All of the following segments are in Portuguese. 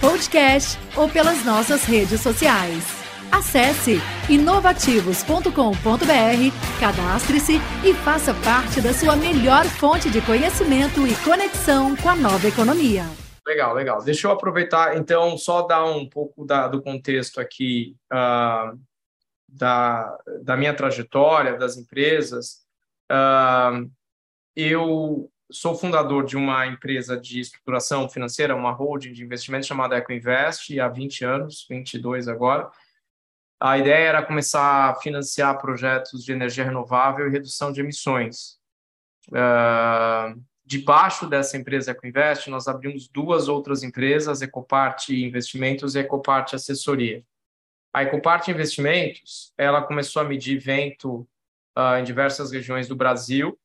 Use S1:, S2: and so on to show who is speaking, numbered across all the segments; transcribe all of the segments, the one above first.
S1: podcast ou pelas nossas redes sociais. Acesse inovativos.com.br, cadastre-se e faça parte da sua melhor fonte de conhecimento e conexão com a nova economia.
S2: Legal, legal. Deixa eu aproveitar, então, só dar um pouco da, do contexto aqui uh, da, da minha trajetória, das empresas. Uh, eu sou fundador de uma empresa de estruturação financeira, uma holding de investimento chamada EcoInvest, há 20 anos, 22 agora. A ideia era começar a financiar projetos de energia renovável e redução de emissões. Uh, debaixo dessa empresa EcoInvest, nós abrimos duas outras empresas, Ecoparte Investimentos e Ecoparte Assessoria. A Ecoparte Investimentos, ela começou a medir vento uh, em diversas regiões do Brasil,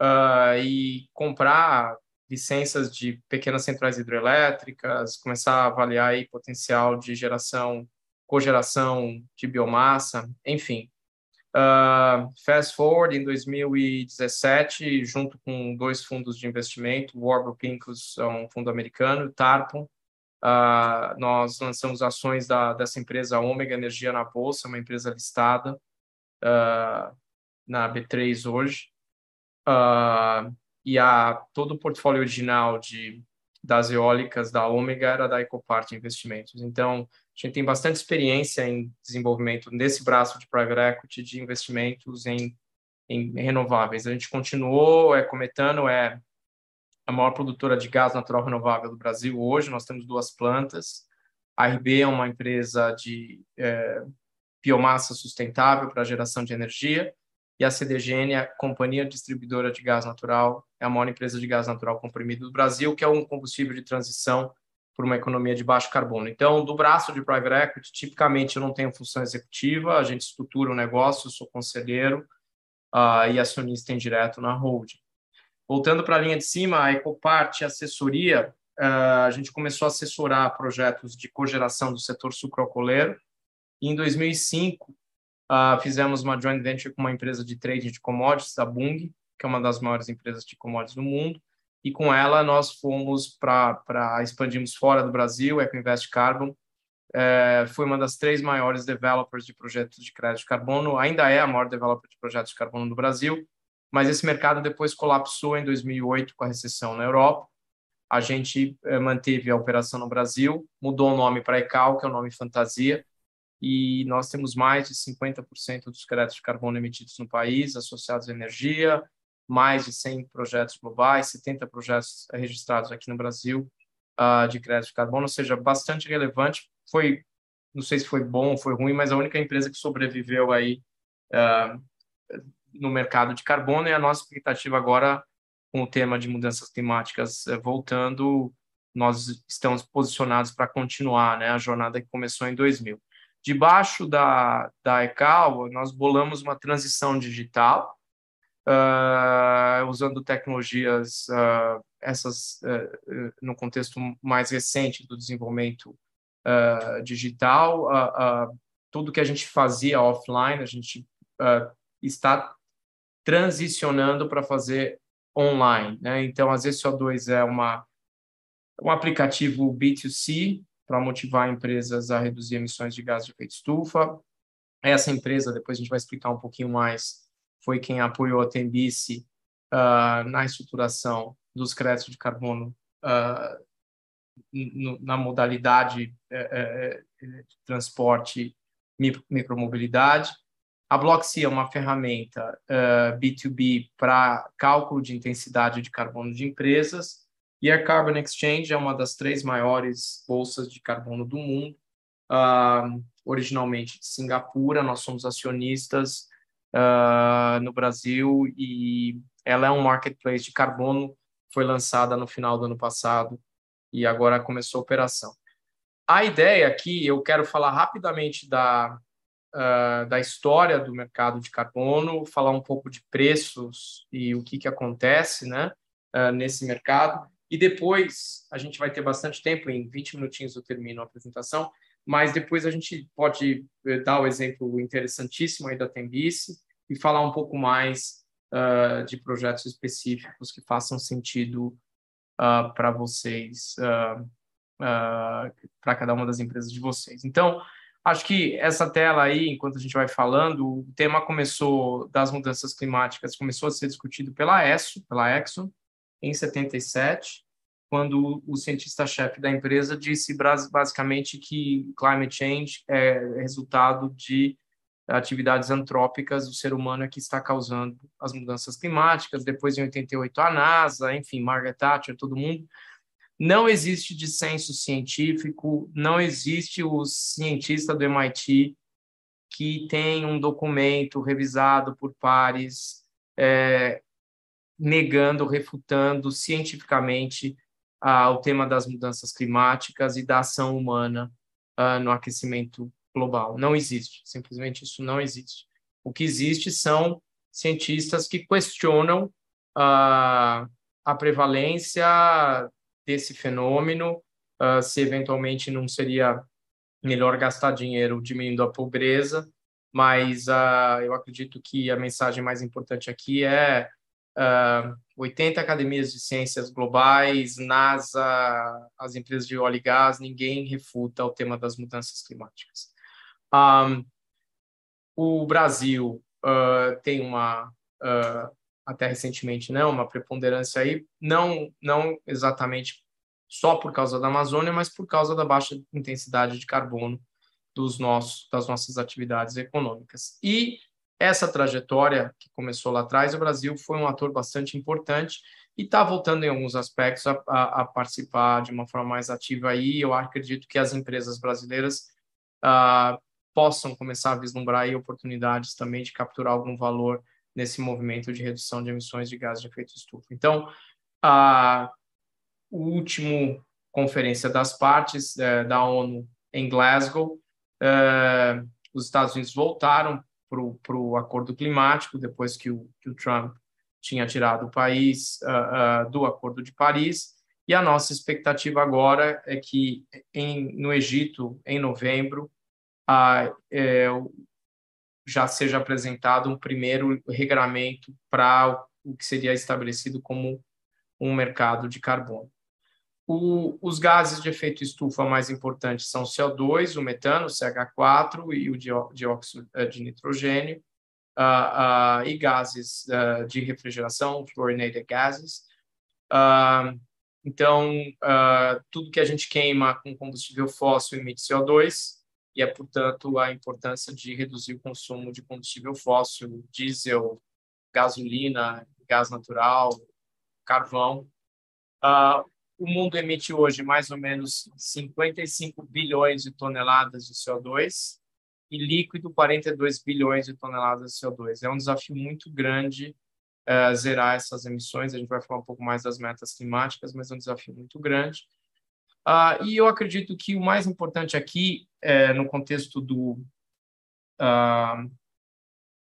S2: uh, e comprar licenças de pequenas centrais hidrelétricas, começar a avaliar aí potencial de geração, cogeração de biomassa, enfim. Uh, fast forward, em 2017, junto com dois fundos de investimento, Warburg Pincus, é um fundo americano, Tarpon, uh, nós lançamos ações da, dessa empresa Ômega Energia na Bolsa, uma empresa listada uh, na B3 hoje uh, e a, todo o portfólio original de, das eólicas da Ômega era da Ecopart Investimentos. Então, a gente tem bastante experiência em desenvolvimento nesse braço de private equity de investimentos em, em renováveis. A gente continuou, é, Cometano é a maior produtora de gás natural renovável do Brasil hoje, nós temos duas plantas. A RB é uma empresa de é, biomassa sustentável para geração de energia e a CDGN, a Companhia Distribuidora de Gás Natural, é a maior empresa de gás natural comprimido do Brasil, que é um combustível de transição para uma economia de baixo carbono. Então, do braço de private equity, tipicamente eu não tenho função executiva, a gente estrutura o negócio, sou conselheiro uh, e acionista indireto na holding. Voltando para a linha de cima, a Ecopart Assessoria, uh, a gente começou a assessorar projetos de cogeração do setor sucroalcooleiro. Em 2005, Uh, fizemos uma joint venture com uma empresa de trading de commodities, a Bung, que é uma das maiores empresas de commodities do mundo, e com ela nós fomos para expandimos fora do Brasil, Ecoinvest Carbon, é, foi uma das três maiores developers de projetos de crédito de carbono, ainda é a maior developer de projetos de carbono do Brasil, mas esse mercado depois colapsou em 2008 com a recessão na Europa. A gente é, manteve a operação no Brasil, mudou o nome para ECAL, que é o nome fantasia, e nós temos mais de 50% dos créditos de carbono emitidos no país associados à energia, mais de 100 projetos globais, 70 projetos registrados aqui no Brasil uh, de crédito de carbono, ou seja, bastante relevante. Foi, não sei se foi bom ou foi ruim, mas a única empresa que sobreviveu aí uh, no mercado de carbono e a nossa expectativa agora com o tema de mudanças climáticas uh, voltando, nós estamos posicionados para continuar né, a jornada que começou em 2000. Debaixo da, da ECAL, nós bolamos uma transição digital, uh, usando tecnologias, uh, essas uh, no contexto mais recente do desenvolvimento digital. tudo que a gente fazia offline, a gente está transicionando para fazer online. Né? Então, a ZCO2 é uma, um aplicativo B2C para motivar empresas a reduzir emissões de gás de efeito estufa. Essa empresa, depois a gente vai explicar um pouquinho mais, foi quem apoiou a Tembice uh, na estruturação dos créditos de carbono uh, na modalidade uh, de transporte micromobilidade. A Bloxy é uma ferramenta B2B para cálculo de intensidade de carbono de empresas e a Carbon Exchange é uma das três maiores bolsas de carbono do mundo, uh, originalmente de Singapura. Nós somos acionistas uh, no Brasil e ela é um marketplace de carbono. Foi lançada no final do ano passado e agora começou a operação. a ideia aqui, eu quero falar rapidamente da, uh, da história do mercado de carbono, falar um pouco de preços e o que, que acontece né, nesse mercado. E depois, a gente vai ter bastante tempo, em 20 minutinhos eu termino a apresentação, mas depois a gente pode eh, dar o exemplo interessantíssimo aí da Tembice e falar um pouco mais uh, de projetos específicos que façam sentido uh, para vocês, uh, para cada uma das empresas de vocês. Então, acho que essa tela aí, enquanto a gente vai falando, o tema começou das mudanças climáticas, começou a ser discutido pela ESSO, pela Exxon, em 77, quando o cientista-chefe da empresa disse basicamente que climate change é resultado de atividades antrópicas do ser humano é que está causando as mudanças climáticas. Depois, em 88, a NASA, enfim, Margaret Thatcher, todo mundo. Não existe dissenso científico, não existe o cientista do MIT que tem um documento revisado por pares é, negando, refutando cientificamente ah, o tema das mudanças climáticas e da ação humana ah, no aquecimento global. Não existe, simplesmente isso não existe. O que existe são cientistas que questionam ah, a prevalência desse fenômeno, ah, se eventualmente não seria melhor gastar dinheiro diminuindo a pobreza, mas uh, eu acredito que a mensagem mais importante aqui é uh, ah, 80 academias de ciências globais, NASA, as empresas de óleo e gás, ninguém refuta o tema das mudanças climáticas. Um, o Brasil uh, tem uma, uh, até recentemente, né, uma preponderância aí, não, não exatamente só por causa da Amazônia, mas por causa da baixa intensidade de carbono dos nossos, das nossas atividades econômicas. E essa trajetória que começou lá atrás, o Brasil foi um ator bastante importante e está voltando em alguns aspectos a, a, a, participar de uma forma mais ativa aí. Eu acredito que as empresas brasileiras uh, possam começar a vislumbrar oportunidades também de capturar algum valor nesse movimento de redução de emissões de gases de efeito estufa. Então, a o último conferência das partes é, da ONU em Glasgow, é, os Estados Unidos voltaram para o acordo climático depois que o, que o, Trump tinha tirado o país uh, uh, do Acordo de Paris. E a nossa expectativa agora é que em, no Egito, em novembro, uh, é, já seja apresentado um primeiro regramento para o que seria estabelecido como um mercado de carbono. O, os gases de efeito estufa mais importantes são o CO2, o metano, o CH4 e o dióxido eh, de nitrogênio, uh, uh, e gases uh, de refrigeração, fluorinated gases. então, tudo que a gente queima com combustível fóssil emite CO2, e é, portanto, a importância de reduzir o consumo de combustível fóssil, diesel, gasolina, gás natural, carvão. Uh, o mundo emite hoje mais ou menos 55 bilhões de toneladas de CO2 e líquido 42 bilhões de toneladas de CO2. É um desafio muito grande uh, zerar essas emissões. A gente vai falar um pouco mais das metas climáticas, mas é um desafio muito grande. Uh, e eu acredito que o mais importante aqui, é, no contexto do, uh,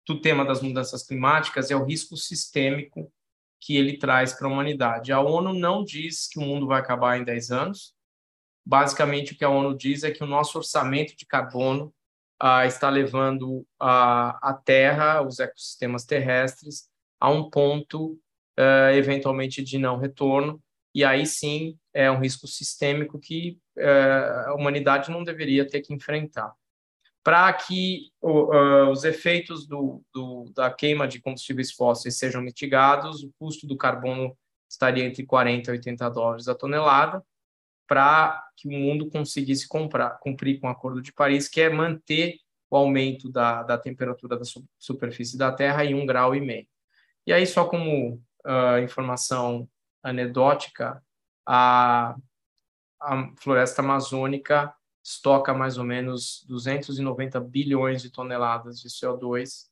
S2: do tema das mudanças climáticas, é o risco sistêmico que ele traz para a humanidade. A ONU não diz que o mundo vai acabar em 10 anos. Basicamente, o que a ONU diz é que o nosso orçamento de carbono ah, está levando a, a Terra, os ecossistemas terrestres, a um ponto, ah, eventualmente, de não retorno. E aí sim é um risco sistêmico que ah, a humanidade não deveria ter que enfrentar para que uh, os efeitos do, do, da queima de combustíveis fósseis sejam mitigados, o custo do carbono estaria entre 40 e 80 dólares a tonelada, para que o mundo conseguisse comprar, cumprir com o Acordo de Paris, que é manter o aumento da, da temperatura da superfície da Terra em um grau e meio. E aí, só como uh, informação anedótica, a, a floresta amazônica estoca mais ou menos 290 bilhões de toneladas de CO2.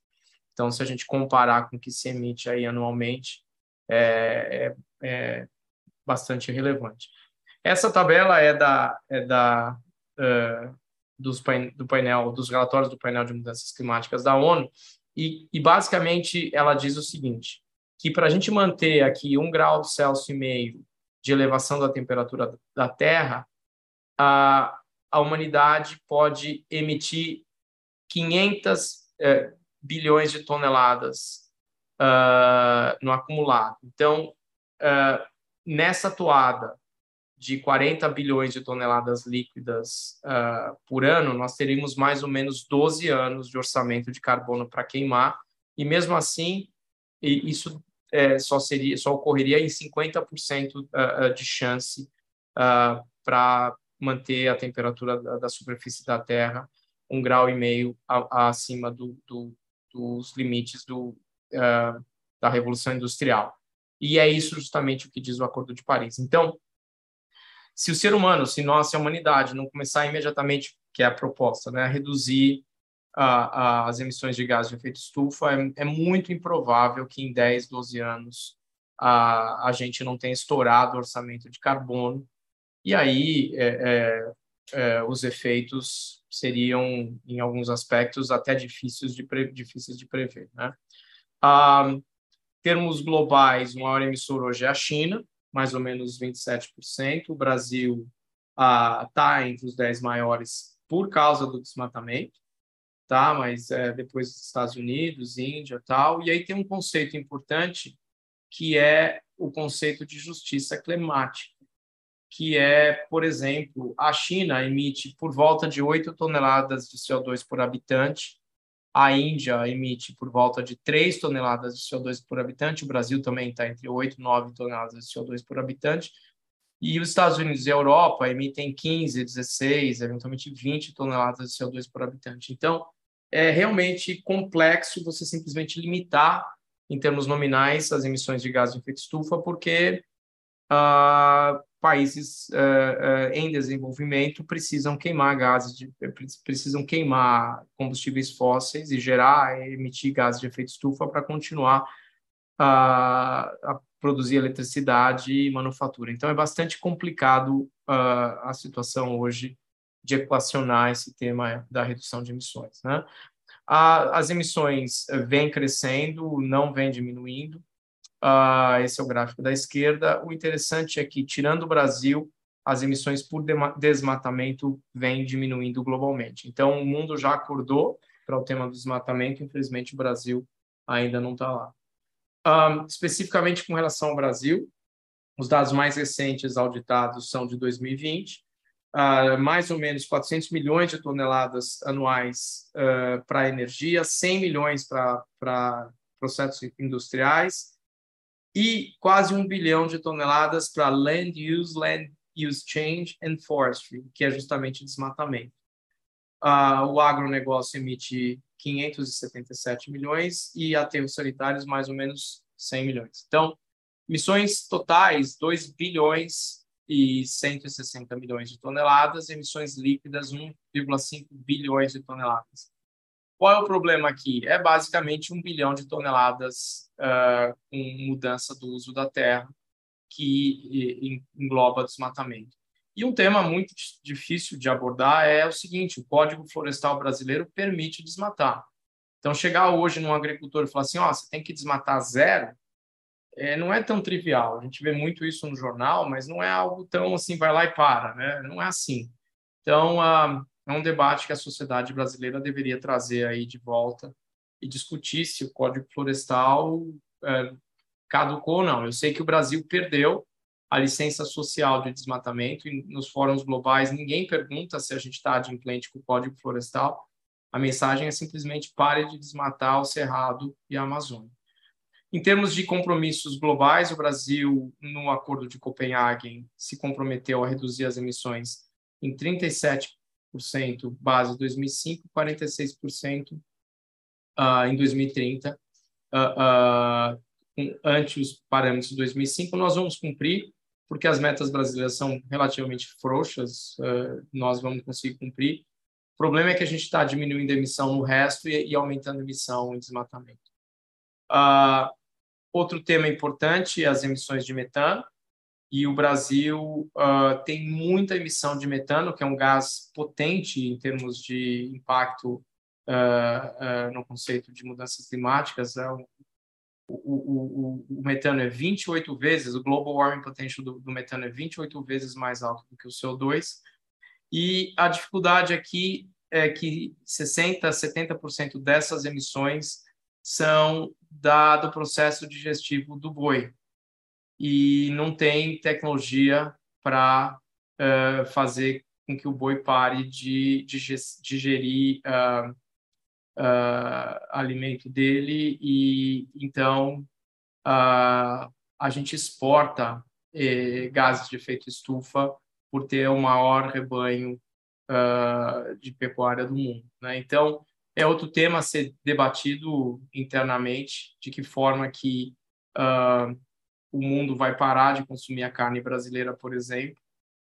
S2: Então, se a gente comparar com o que se emite aí anualmente, é, é, é bastante relevante. Essa tabela é da, é da uh, dos pain do painel, dos relatórios do painel de mudanças climáticas da ONU, e, e basicamente ela diz o seguinte, que para a gente manter aqui um grau Celsius e meio de elevação da temperatura da Terra, a, a humanidade pode emitir 500 eh, bilhões de toneladas uh, no acumulado. Então, uh, nessa toada de 40 bilhões de toneladas líquidas uh, por ano, nós teríamos mais ou menos 12 anos de orçamento de carbono para queimar, e mesmo assim, isso é, só seria só ocorreria em 50% uh, de chance uh, para manter a temperatura da, da, superfície da Terra um grau e meio a, a, acima do, do, dos limites do, uh, da Revolução Industrial. E é isso justamente o que diz o Acordo de Paris. Então, se o ser humano, se nós, se a humanidade não começar imediatamente, que é a proposta, né, a reduzir uh, as emissões de gás de efeito estufa, é, é, muito improvável que em 10, 12 anos a gente não tenha estourado o orçamento de carbono, e aí é, é, é os efeitos seriam, em alguns aspectos, até difíceis de, pre, difíceis de prever. Né? Ah, termos globais, o maior emissor hoje é a China, mais ou menos 27%. O Brasil está ah, entre os 10 maiores por causa do desmatamento, tá? mas é, depois dos Estados Unidos, Índia tal. E aí tem um conceito importante que é o conceito de justiça climática, que é, por exemplo, a China emite por volta de 8 toneladas de CO2 por habitante, a Índia emite por volta de 3 toneladas de CO2 por habitante, o Brasil também está entre 8 e 9 toneladas de CO2 por habitante, e os Estados Unidos e a Europa emitem 15, 16, eventualmente 20 toneladas de CO2 por habitante. Então, é realmente complexo você simplesmente limitar, em termos nominais, as emissões de gás de efeito estufa, porque uh, países uh, uh, em desenvolvimento precisam queimar gases, de, precisam queimar combustíveis fósseis e gerar, emitir gases de efeito estufa para continuar a, a, produzir eletricidade e manufatura. Então, é bastante complicado uh, a situação hoje de equacionar esse tema da redução de emissões. Né? As emissões vêm crescendo, não vêm diminuindo. Uh, esse é o gráfico da esquerda. O interessante é que, tirando o Brasil, as emissões por desmatamento vêm diminuindo globalmente. Então, o mundo já acordou para o tema do desmatamento, infelizmente o Brasil ainda não está lá. Um, especificamente com relação ao Brasil, os dados mais recentes auditados são de 2020, uh, mais ou menos 400 milhões de toneladas anuais uh, para energia, 100 milhões para processos industriais, e quase um bilhão de toneladas para land use, land use change and forestry, que é justamente desmatamento. Uh, o agronegócio emite 577 milhões e aterros sanitários mais ou menos 100 milhões. Então, emissões totais 2 bilhões e 160 milhões de toneladas, emissões líquidas 1,5 bilhões de toneladas. Qual é o problema aqui? É basicamente um bilhão de toneladas uh, com mudança do uso da terra, que engloba desmatamento. E um tema muito difícil de abordar é o seguinte: o Código Florestal Brasileiro permite desmatar. Então, chegar hoje num agricultor e falar assim: ó, oh, você tem que desmatar zero, é, não é tão trivial. A gente vê muito isso no jornal, mas não é algo tão assim, vai lá e para, né? Não é assim. Então, uh, é um debate que a sociedade brasileira deveria trazer aí de volta e discutir se o Código Florestal é, caducou ou não. Eu sei que o Brasil perdeu a licença social de desmatamento e nos fóruns globais ninguém pergunta se a gente está adimplente com o Código Florestal. A mensagem é simplesmente pare de desmatar o Cerrado e a Amazônia. Em termos de compromissos globais, o Brasil, no Acordo de Copenhague, se comprometeu a reduzir as emissões em 37 base 2005, 46% uh, em 2030, uh, uh, ante os parâmetros de 2005. Nós vamos cumprir, porque as metas brasileiras são relativamente frouxas, nós vamos conseguir cumprir. O problema é que a gente está diminuindo a emissão no resto e, e aumentando a emissão em desmatamento. Outro tema importante é as emissões de metano. E o Brasil uh, tem muita emissão de metano, que é um gás potente em termos de impacto uh, uh, no conceito de mudanças climáticas. É um, o, o, o, metano é 28 vezes, o global warming potential do, do, metano é 28 vezes mais alto do que o CO2. E a dificuldade aqui é que 60%, 70% dessas emissões são da, do processo digestivo do boi e não tem tecnologia para uh, fazer com que o boi pare de, digerir uh, uh, alimento dele e então a gente exporta eh, gases de efeito estufa por ter o maior rebanho de pecuária do mundo. Né? Então é outro tema a ser debatido internamente de que forma que uh, o mundo vai parar de consumir a carne brasileira, por exemplo,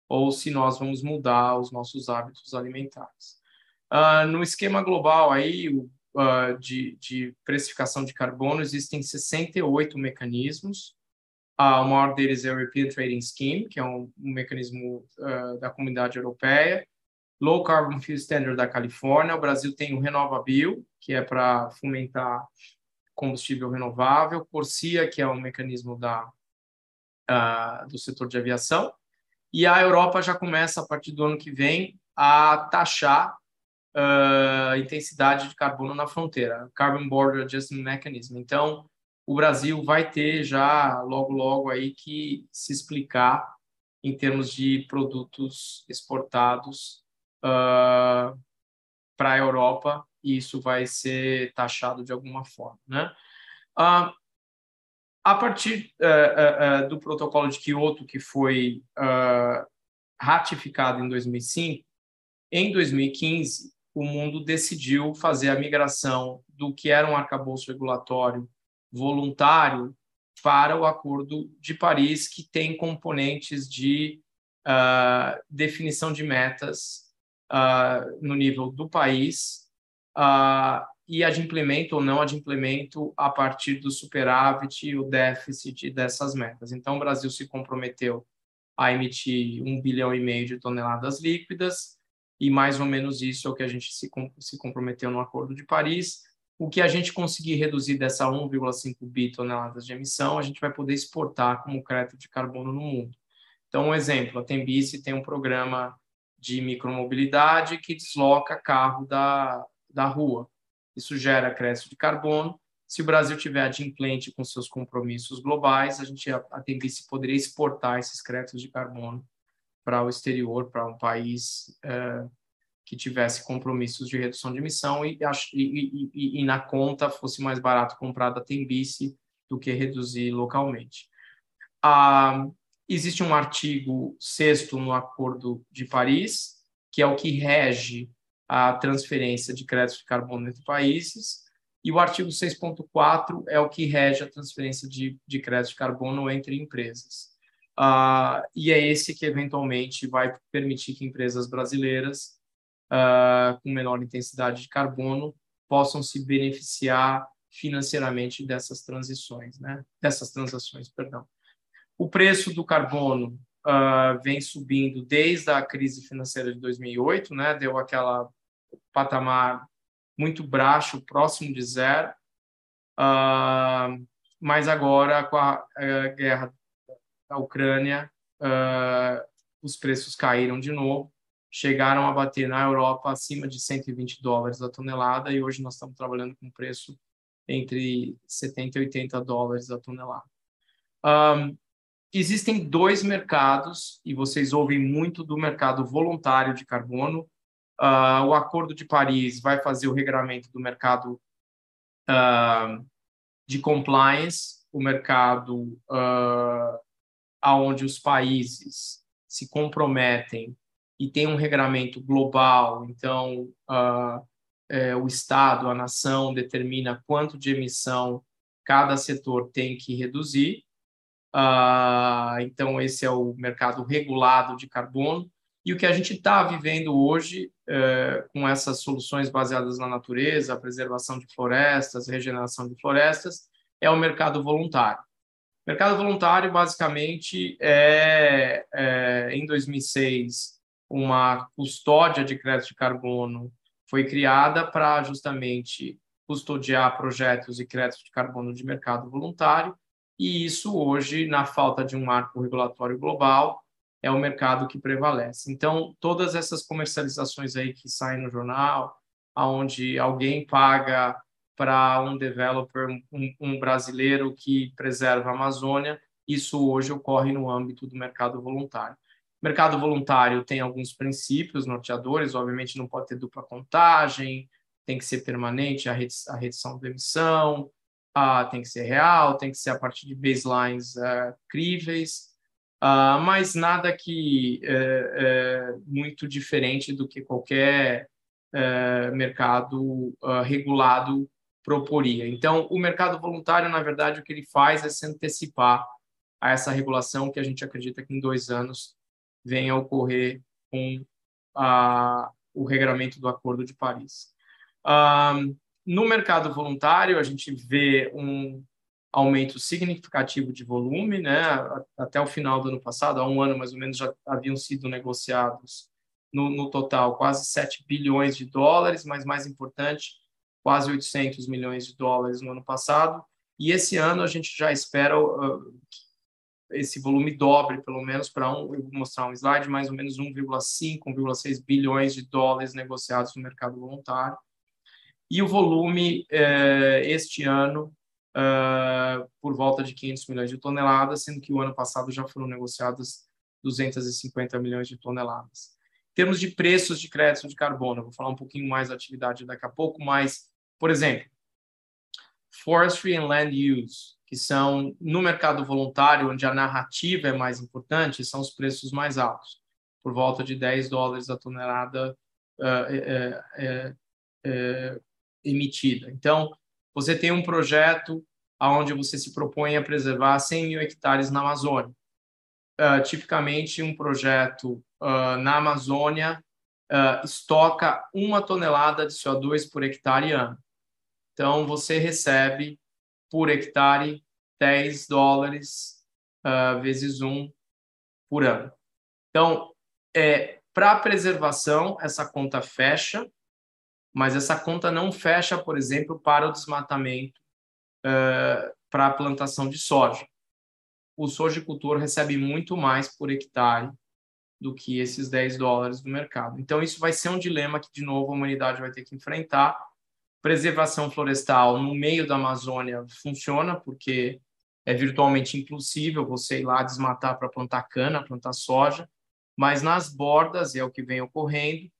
S2: ou se nós vamos mudar os nossos hábitos alimentares. Uh, no esquema global aí, uh, de, de, precificação de carbono, existem 68 mecanismos. Uh, o maior deles é o European Trading Scheme, que é um, um mecanismo da comunidade europeia. Low Carbon Fuel Standard da Califórnia. O Brasil tem o RenovaBio, que é para fomentar combustível renovável, Corsia, que é um mecanismo da, uh, do setor de aviação, e a Europa já começa, a partir do ano que vem, a taxar uh, a intensidade de carbono na fronteira, Carbon Border Adjustment Mechanism. Então, o Brasil vai ter já, logo, logo, aí que se explicar em termos de produtos exportados uh, para a Europa e isso vai ser taxado de alguma forma. Né? Ah, a partir uh, uh, do protocolo de Kyoto, que foi ratificado em 2005, em 2015, o mundo decidiu fazer a migração do que era um arcabouço regulatório voluntário para o Acordo de Paris, que tem componentes de definição de metas no nível do país uh, e adimplemento ou não adimplemento a partir do superávit e o déficit dessas metas. Então, o Brasil se comprometeu a emitir um bilhão e meio de toneladas líquidas, e mais ou menos isso é o que a gente se, se comprometeu no Acordo de Paris. O que a gente conseguir reduzir dessa 1,5 bi toneladas de emissão, a gente vai poder exportar como crédito de carbono no mundo. Então, um exemplo, a Tembice tem um programa de micromobilidade que desloca carro da, da rua. Isso gera crédito de carbono. Se o Brasil tiver adimplente com seus compromissos globais, a gente a, tendência poderia exportar esses créditos de carbono para o exterior, para um país é, que tivesse compromissos de redução de emissão e, e, e, e, na conta fosse mais barato comprar da Tembice do que reduzir localmente. Ah, existe um artigo sexto no Acordo de Paris, que é o que rege a transferência de créditos de carbono entre países, e o artigo 6.4 é o que rege a transferência de, de créditos de carbono entre empresas. Uh, e é esse que, eventualmente, vai permitir que empresas brasileiras uh, com menor intensidade de carbono possam se beneficiar financeiramente dessas transições, né? dessas transações, perdão. O preço do carbono uh, vem subindo desde a crise financeira de 2008, né? deu aquela patamar muito baixo, próximo de zero. Uh, mas agora, com a, a, guerra da Ucrânia, uh, os preços caíram de novo, chegaram a bater na Europa acima de 120 dólares a tonelada, e hoje nós estamos trabalhando com preço entre 70 e 80 dólares a tonelada. Um, existem dois mercados, e vocês ouvem muito do mercado voluntário de carbono, Uh, o Acordo de Paris vai fazer o regramento do mercado uh, de compliance, o mercado uh, aonde os países se comprometem e tem um regramento global, então uh, é, o Estado, a nação determina quanto de emissão cada setor tem que reduzir. Uh, então esse é o mercado regulado de carbono. E o que a gente está vivendo hoje, é, com essas soluções baseadas na natureza, a preservação de florestas, regeneração de florestas, é o mercado voluntário. Mercado voluntário, basicamente, é, é, em 2006, uma custódia de crédito de carbono foi criada para justamente custodiar projetos e créditos de carbono de mercado voluntário, e isso hoje, na falta de um marco regulatório global, é o mercado que prevalece. Então, todas essas comercializações aí que saem no jornal, aonde alguém paga para um developer, um, um, brasileiro que preserva a Amazônia, isso hoje ocorre no âmbito do mercado voluntário. O mercado voluntário tem alguns princípios norteadores, obviamente não pode ter dupla contagem, tem que ser permanente a, redução da emissão, uh, tem que ser real, tem que ser a partir de baselines uh, críveis, uh, mas nada que é, é, muito diferente do que qualquer é, mercado regulado proporia. Então, o mercado voluntário, na verdade, o que ele faz é se antecipar a essa regulação que a gente acredita que em dois anos venha a ocorrer com o regramento do Acordo de Paris. Um, no mercado voluntário, a gente vê um aumento significativo de volume, né? Até o final do ano passado, há um ano mais ou menos, já haviam sido negociados no, no total quase 7 bilhões de dólares, mas mais importante, quase 800 milhões de dólares no ano passado. E esse ano a gente já espera uh, esse volume dobre, pelo menos, para um, eu vou mostrar um slide, mais ou menos 1,5, 1,6 bilhões de dólares negociados no mercado voluntário. E o volume, eh, este ano, uh, por volta de 500 milhões de toneladas, sendo que o ano passado já foram negociadas 250 milhões de toneladas. Em termos de preços de crédito de carbono, vou falar um pouquinho mais da atividade daqui a pouco, mas, por exemplo, forestry and land use, que são no mercado voluntário, onde a narrativa é mais importante, são os preços mais altos, por volta de 10 dólares a tonelada uh, é, é, emitida. Então, você tem um projeto onde você se propõe a preservar 100 mil hectares na Amazônia. Uh, tipicamente, um projeto uh, na Amazônia uh, estoca uma tonelada de CO2 por hectare ano. Então, você recebe por hectare 10 dólares vezes um por ano. Então, é, para preservação, essa conta fecha, mas essa conta não fecha, por exemplo, para o desmatamento uh, para a plantação de soja. O sojicultor recebe muito mais por hectare do que esses 10 dólares do mercado. Então, isso vai ser um dilema que, de novo, a humanidade vai ter que enfrentar. Preservação florestal no meio da Amazônia funciona, porque é virtualmente impossível você ir lá desmatar para plantar cana, plantar soja, mas nas bordas, é o que vem ocorrendo,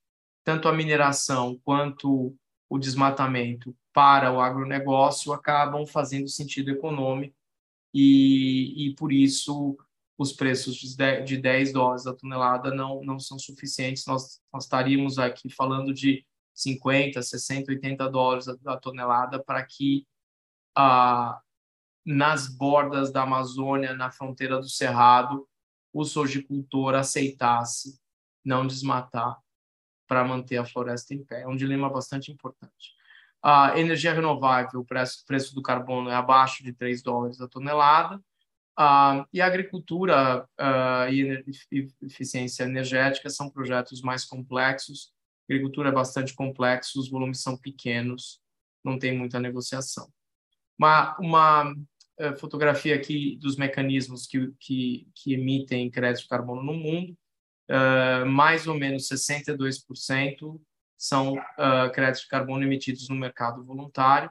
S2: tanto a mineração quanto o desmatamento para o agronegócio acabam fazendo sentido econômico e, e por isso os preços de 10 dólares a tonelada não, não são suficientes. Nós, nós estaríamos aqui falando de 50, 60, 80 dólares a, a tonelada para que ah, nas bordas da Amazônia, na fronteira do Cerrado, o sojicultor aceitasse não desmatar para manter a floresta em pé. É um dilema bastante importante. A energia renovável, o preço, preço do carbono é abaixo de 3 dólares a tonelada. Uh, e a agricultura uh, e eficiência energética são projetos mais complexos. A agricultura é bastante complexa, os volumes são pequenos, não tem muita negociação. Uma, uma uh, fotografia aqui dos mecanismos que, que, que emitem crédito de carbono no mundo uh, mais ou menos 62% são uh, créditos de carbono emitidos no mercado voluntário.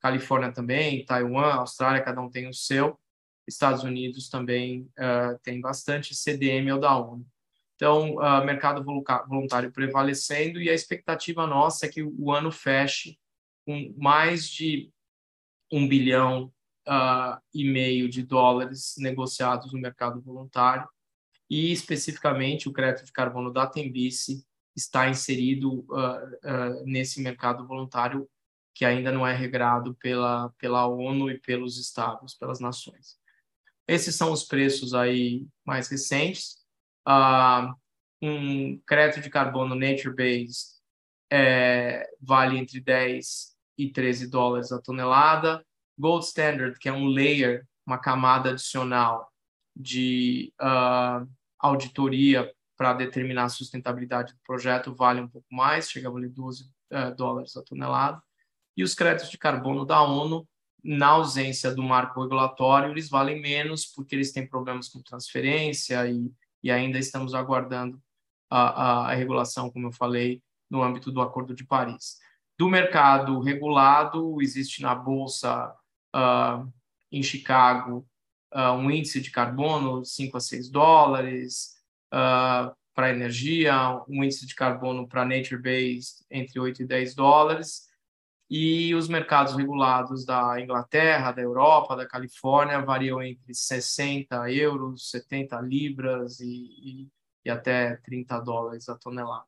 S2: Califórnia também, Taiwan, Austrália, cada um tem o seu. Estados Unidos também uh, tem bastante, CDM é o da ONU. Então, uh, mercado voluntário prevalecendo e a expectativa nossa é que o ano feche com mais de um bilhão uh, e meio de dólares negociados no mercado voluntário e especificamente o crédito de carbono da Tembice está inserido uh, uh, nesse mercado voluntário que ainda não é regrado pela, pela ONU e pelos estados, pelas nações. Esses são os preços aí mais recentes. Uh, um crédito de carbono nature-based é, vale entre 10 e 13 dólares a tonelada. Gold Standard, que é um layer uma camada adicional de uh, auditoria para determinar a sustentabilidade do projeto vale um pouco mais, chega a valer 12 uh, dólares a tonelada. E os créditos de carbono da ONU, na ausência do marco regulatório, eles valem menos porque eles têm problemas com transferência e, e ainda estamos aguardando a, a, a regulação, como eu falei, no âmbito do Acordo de Paris. Do mercado regulado, existe na Bolsa uh, em Chicago uh, um índice de carbono 5 a 6 dólares, uh, para energia, um índice de carbono para nature-based entre 8 e 10 dólares, e os mercados regulados da Inglaterra, da Europa, da Califórnia variam entre 60 euros, 70 libras e, e, e até 30 dólares a tonelada.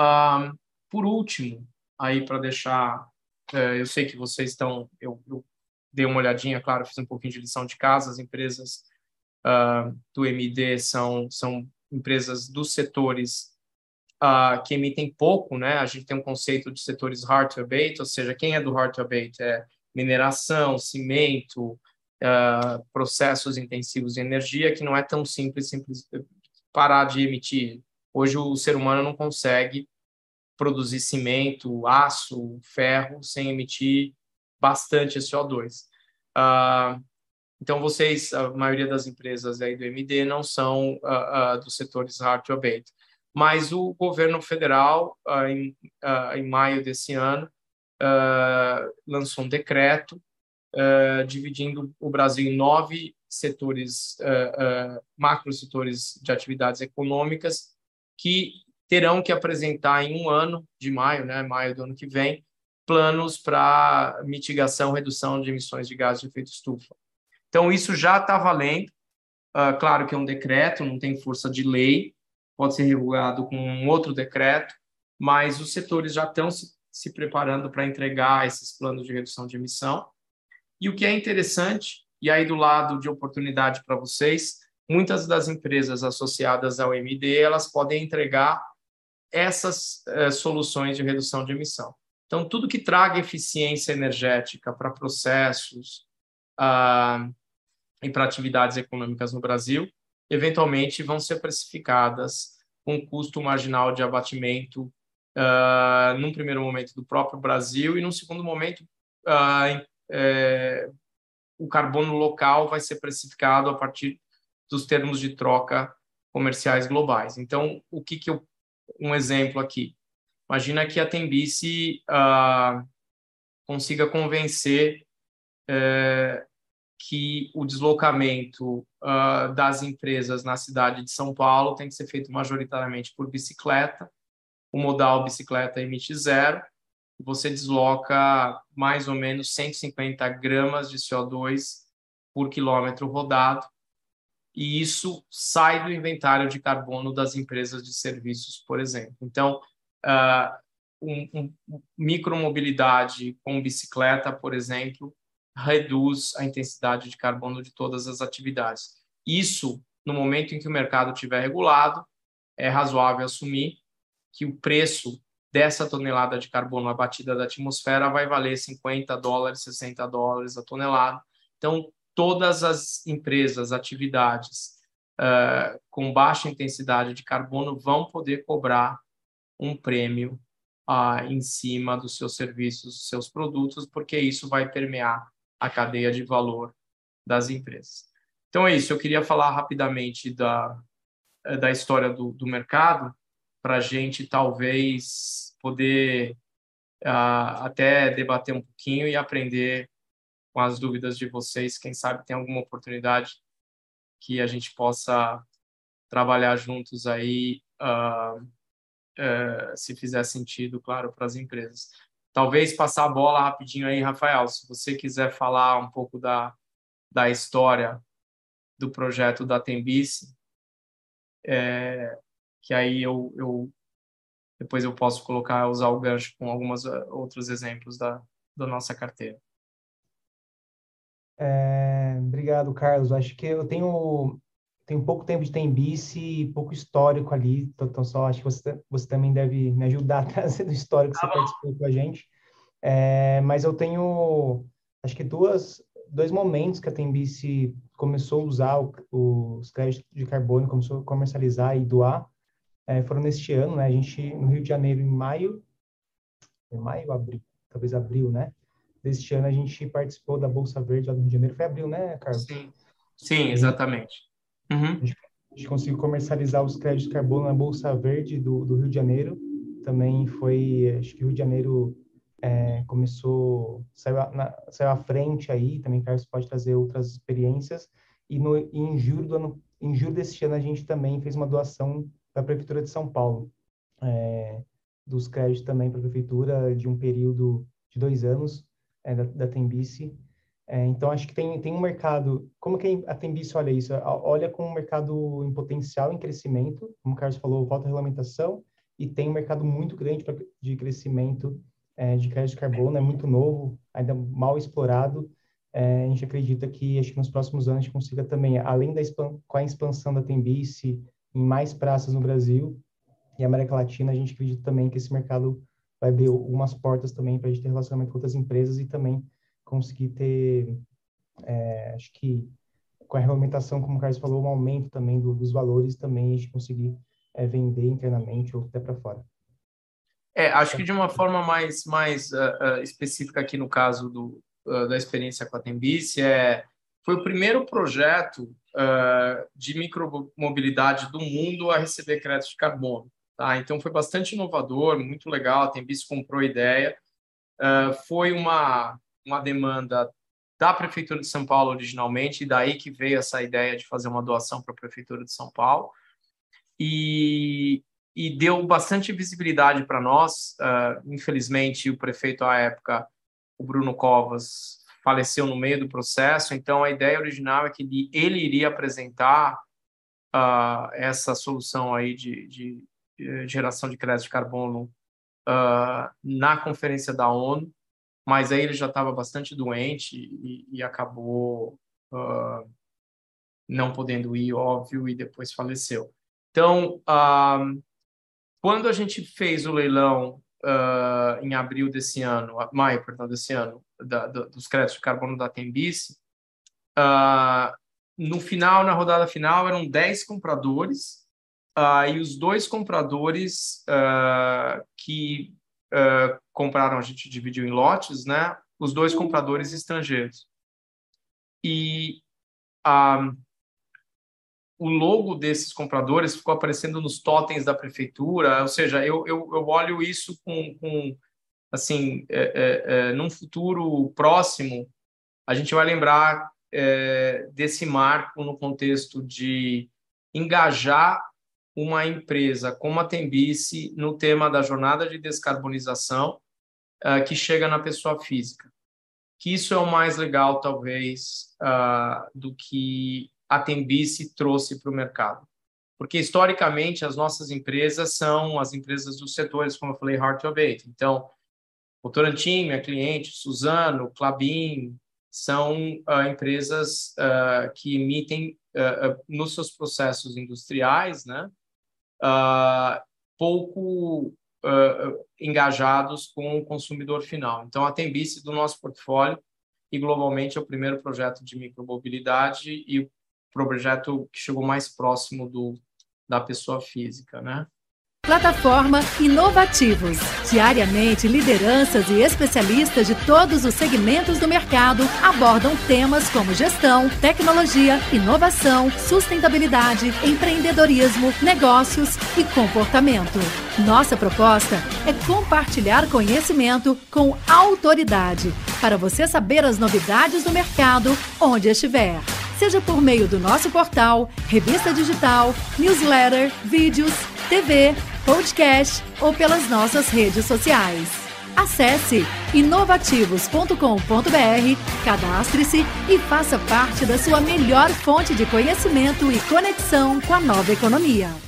S2: Um, por último, aí para deixar, uh, eu sei que vocês estão, eu, eu, dei uma olhadinha, claro, fiz um pouquinho de lição de casa, as empresas uh, do MD são, são empresas dos setores uh, que emitem pouco, né? A gente tem um conceito de setores hard to abate, ou seja, quem é do hard to abate é mineração, cimento, uh, processos intensivos de energia, que não é tão simples, simples parar de emitir. Hoje o ser humano não consegue produzir cimento, aço, ferro sem emitir bastante CO2. Uh, então, vocês, a maioria das empresas aí do MD não são uh, uh, dos setores hard to abate. Mas o governo federal, em, em, maio desse ano, lançou um decreto dividindo o Brasil em nove setores, macro setores de atividades econômicas, que terão que apresentar em um ano de maio, né, maio do ano que vem, planos para mitigação, redução de emissões de gases de efeito estufa. Então, isso já está valendo. Uh, claro que é um decreto, não tem força de lei, pode ser regulado com um outro decreto, mas os setores já estão se, se preparando para entregar esses planos de redução de emissão. E o que é interessante, e aí do lado de oportunidade para vocês, muitas das empresas associadas ao MD, elas podem entregar essas uh, soluções de redução de emissão. Então, tudo que traga eficiência energética para processos uh, e para atividades econômicas no Brasil, eventualmente vão ser precificadas com custo marginal de abatimento, uh, num primeiro momento do próprio Brasil e num segundo momento uh, é, o carbono local vai ser precificado a partir dos termos de troca comerciais globais. Então, o que que eu um exemplo aqui? Imagina que a Tembice ah, consiga convencer eh, que o deslocamento uh, das empresas na cidade de São Paulo tem que ser feito majoritariamente por bicicleta. O modal bicicleta emite zero. Você desloca mais ou menos 150 gramas de CO2 por quilômetro rodado. E isso sai do inventário de carbono das empresas de serviços, por exemplo. Então, uh, um, um, micromobilidade com bicicleta, por exemplo, reduz a intensidade de carbono de todas as atividades. Isso, no momento em que o mercado estiver regulado, é razoável assumir que o preço dessa tonelada de carbono abatida da atmosfera vai valer 50 dólares, 60 dólares a tonelada. Então, todas as empresas, atividades uh, com baixa intensidade de carbono vão poder cobrar um prêmio uh, em cima dos seus serviços, dos seus produtos, porque isso vai permear a cadeia de valor das empresas. Então é isso, eu queria falar rapidamente da, da história do, do mercado, para a gente talvez poder uh, até debater um pouquinho e aprender com as dúvidas de vocês. Quem sabe tem alguma oportunidade que a gente possa trabalhar juntos aí, uh, uh, se fizer sentido, claro, para as empresas. Talvez passar a bola rapidinho aí, Rafael, se você quiser falar um pouco da, da história do projeto da Tembice, é, que aí eu, eu depois eu posso colocar, usar o gancho com alguns uh, outros exemplos da, da nossa carteira.
S3: É, obrigado, Carlos. Acho que eu tenho tenho pouco tempo de Tembice e pouco histórico ali, então, então só acho que você, você também deve me ajudar a trazer o histórico que você ah, participou com a gente. É, mas eu tenho, acho que duas, dois momentos que a Tembice começou a usar o, os créditos de carbono, começou a comercializar e doar, é, foram neste ano, né? A gente, no Rio de Janeiro, em maio, em maio, abril, talvez abril, né? Deste ano a gente participou da Bolsa Verde lá no Rio de Janeiro. Foi abril, né, Carlos?
S2: Sim, Sim exatamente. Uhum.
S3: A, gente, conseguiu comercializar os créditos de carbono na Bolsa Verde do, do Rio de Janeiro. Também foi, acho que o Rio de Janeiro é, começou, saiu, na, saiu à frente aí, também Carlos pode trazer outras experiências. E no, em julho do ano, em julho desse ano a gente também fez uma doação para a prefeitura de São Paulo, é, dos créditos também para a prefeitura de um período de dois anos é, da, da Tembice. É, então acho que tem tem um mercado. Como que a Tembice olha isso? Olha como um mercado em potencial, em crescimento, como o Carlos falou, falta regulamentação e tem um mercado muito grande pra, de crescimento é, de crédito de carbono, é muito novo, ainda mal explorado. É, a gente acredita que acho que nos próximos anos a gente consiga também, além da com a expansão da Tembice em mais praças no Brasil e América Latina, a gente acredita também que esse mercado vai abrir algumas portas também para a gente ter relacionamento com outras empresas e também conseguir ter, é, acho que com a regulamentação, como o Carlos falou, um aumento também do, dos valores também a gente conseguir é, vender internamente ou até para fora.
S2: É, acho que de uma forma mais, mais uh, uh, específica aqui no caso do, uh, da experiência com a Tembice, é, foi o primeiro projeto de micromobilidade do mundo a receber crédito de carbono. Tá? Então, foi bastante inovador, muito legal, a Tembice comprou a ideia. foi uma, uma demanda da Prefeitura de São Paulo originalmente, e daí que veio essa ideia de fazer uma doação para a Prefeitura de São Paulo. E, e deu bastante visibilidade para nós. Uh, infelizmente, o prefeito à época, o Bruno Covas, faleceu no meio do processo. Então, a ideia original é que ele, ele iria apresentar uh, essa solução aí de, de, de, geração de crédito de carbono uh, na conferência da ONU, mas aí ele já estava bastante doente e, e acabou não podendo ir, óbvio, e depois faleceu. Então, quando a gente fez o leilão uh, em abril desse ano, maio, perdão, desse ano, da, dos créditos de carbono da Tembice, uh, no final, na rodada final, eram 10 compradores, uh, e os dois compradores que compraram, a gente dividiu em lotes, né? Os dois compradores estrangeiros. E o logo desses compradores ficou aparecendo nos totens da prefeitura, ou seja, eu, eu, eu olho isso com, com assim, é, é, é, num futuro próximo, a gente vai lembrar é, desse marco no contexto de engajar uma empresa como a Tembice no tema da jornada de descarbonização uh, que chega na pessoa física. Que isso é o mais legal, talvez, uh, do que a Tembice trouxe para o mercado. Porque, historicamente, as nossas empresas são as empresas dos setores, como eu falei, Heart of Eight. Então, o Torantim, minha cliente, Suzano, Clabin, são uh, empresas uh, que emitem uh, nos seus processos industriais, né, pouco engajados com o consumidor final. Então, a Tembice do nosso portfólio e globalmente é o primeiro projeto de micromobilidade e o projeto que chegou mais próximo do, da pessoa física, né?
S1: Plataforma Inovativos. Diariamente, lideranças e especialistas de todos os segmentos do mercado abordam temas como gestão, tecnologia, inovação, sustentabilidade, empreendedorismo, negócios e comportamento. Nossa proposta é compartilhar conhecimento com autoridade para você saber as novidades do mercado onde estiver seja por meio do nosso portal, revista digital, newsletter, vídeos, TV, podcast ou pelas nossas redes sociais. Acesse inovativos.com.br, cadastre-se e faça parte da sua melhor fonte de conhecimento e conexão com a nova economia.